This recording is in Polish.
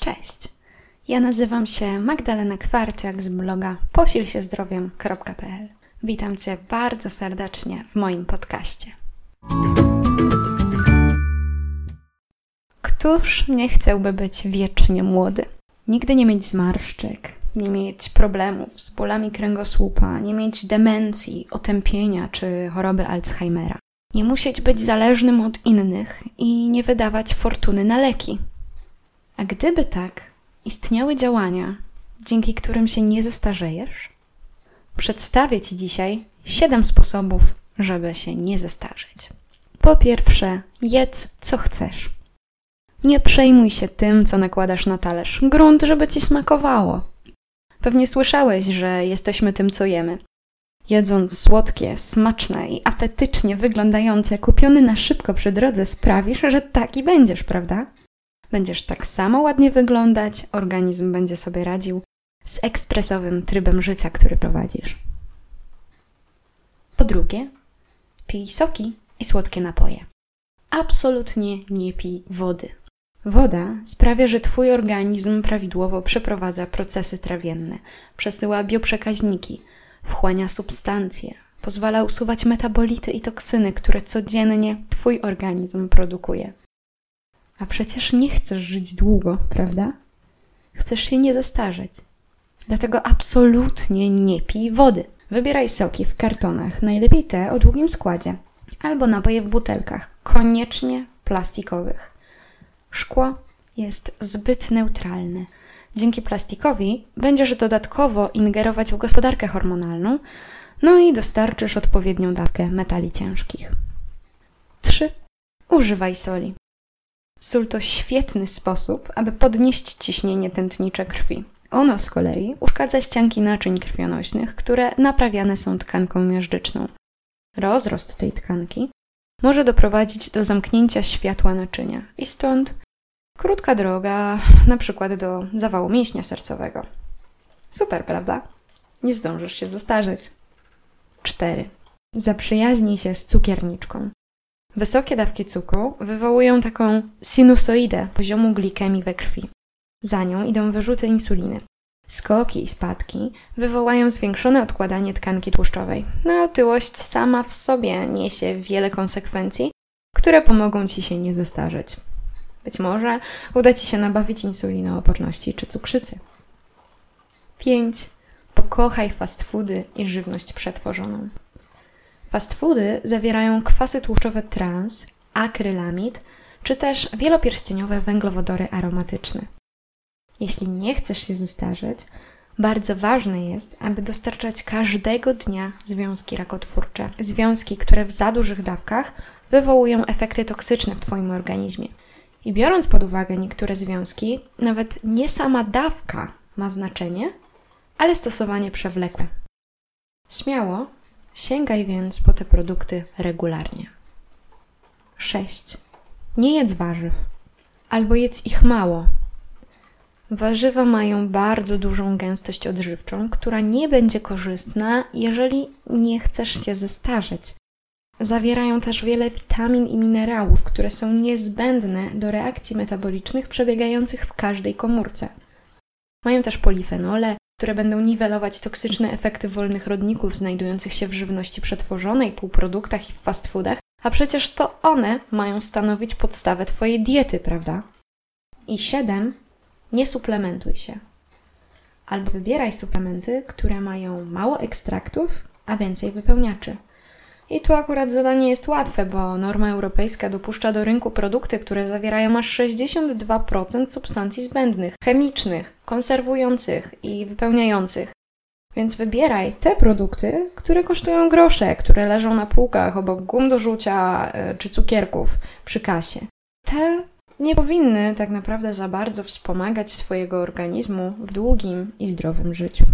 Cześć. Ja nazywam się Magdalena Kwarciak z bloga posilsiezdrowiem.pl. Witam Cię bardzo serdecznie w moim podcaście. Któż nie chciałby być wiecznie młody? Nigdy nie mieć zmarszczek, nie mieć problemów z bólami kręgosłupa, nie mieć demencji, otępienia czy choroby Alzheimera. Nie musieć być zależnym od innych i nie wydawać fortuny na leki. A gdyby tak, istniały działania, dzięki którym się nie zestarzejesz? Przedstawię Ci dzisiaj 7 sposobów, żeby się nie zestarzeć. Po pierwsze, jedz co chcesz. Nie przejmuj się tym, co nakładasz na talerz. Grunt, żeby ci smakowało. Pewnie słyszałeś, że jesteśmy tym, co jemy. Jedząc słodkie, smaczne i apetycznie wyglądające, kupiony na szybko przy drodze, sprawisz, że taki będziesz, prawda? Będziesz tak samo ładnie wyglądać, organizm będzie sobie radził z ekspresowym trybem życia, który prowadzisz. Po drugie, pij soki i słodkie napoje. Absolutnie nie pij wody. Woda sprawia, że Twój organizm prawidłowo przeprowadza procesy trawienne, przesyła bioprzekaźniki, wchłania substancje, pozwala usuwać metabolity i toksyny, które codziennie Twój organizm produkuje. A przecież nie chcesz żyć długo, prawda? Chcesz się nie zestarzeć. Dlatego absolutnie nie pij wody. Wybieraj soki w kartonach, najlepiej te o długim składzie, albo napoje w butelkach, koniecznie plastikowych. Szkło jest zbyt neutralne. Dzięki plastikowi będziesz dodatkowo ingerować w gospodarkę hormonalną, no i dostarczysz odpowiednią dawkę metali ciężkich. 3. Używaj soli. Sól to świetny sposób, aby podnieść ciśnienie tętnicze krwi. Ono z kolei uszkadza ścianki naczyń krwionośnych, które naprawiane są tkanką miażdżyczną. Rozrost tej tkanki może doprowadzić do zamknięcia światła naczynia i stąd krótka droga, na przykład do zawału mięśnia sercowego. Super, prawda? Nie zdążysz się zestarzeć. 4. Zaprzyjaźnij się z cukierniczką. Wysokie dawki cukru wywołują taką sinusoidę poziomu glikemii we krwi. Za nią idą wyrzuty insuliny. Skoki i spadki wywołają zwiększone odkładanie tkanki tłuszczowej. No, otyłość sama w sobie niesie wiele konsekwencji, które pomogą Ci się nie zestarzeć. Być może uda Ci się nabawić insulinooporności czy cukrzycy. 5. Pokochaj fast foody i żywność przetworzoną. Fast foody zawierają kwasy tłuszczowe trans, akrylamid, czy też wielopierścieniowe węglowodory aromatyczne. Jeśli nie chcesz się zestarzeć, bardzo ważne jest, aby dostarczać każdego dnia związki rakotwórcze. Związki, które w za dużych dawkach wywołują efekty toksyczne w Twoim organizmie. I biorąc pod uwagę niektóre związki, nawet nie sama dawka ma znaczenie, ale stosowanie przewlekłe. Śmiało sięgaj więc po te produkty regularnie. 6. Nie jedz warzyw, albo jedz ich mało. Warzywa mają bardzo dużą gęstość odżywczą, która nie będzie korzystna, jeżeli nie chcesz się zestarzeć. Zawierają też wiele witamin i minerałów, które są niezbędne do reakcji metabolicznych przebiegających w każdej komórce. Mają też polifenole, które będą niwelować toksyczne efekty wolnych rodników znajdujących się w żywności przetworzonej, półproduktach i fast foodach, a przecież to one mają stanowić podstawę Twojej diety, prawda? I 7. Nie suplementuj się. Albo wybieraj suplementy, które mają mało ekstraktów, a więcej wypełniaczy. I tu akurat zadanie jest łatwe, bo norma europejska dopuszcza do rynku produkty, które zawierają aż 62% substancji zbędnych, chemicznych, konserwujących i wypełniających. Więc wybieraj te produkty, które kosztują grosze, które leżą na półkach obok gum do rzucia e, czy cukierków przy kasie. Te nie powinny tak naprawdę za bardzo wspomagać Twojego organizmu w długim i zdrowym życiu.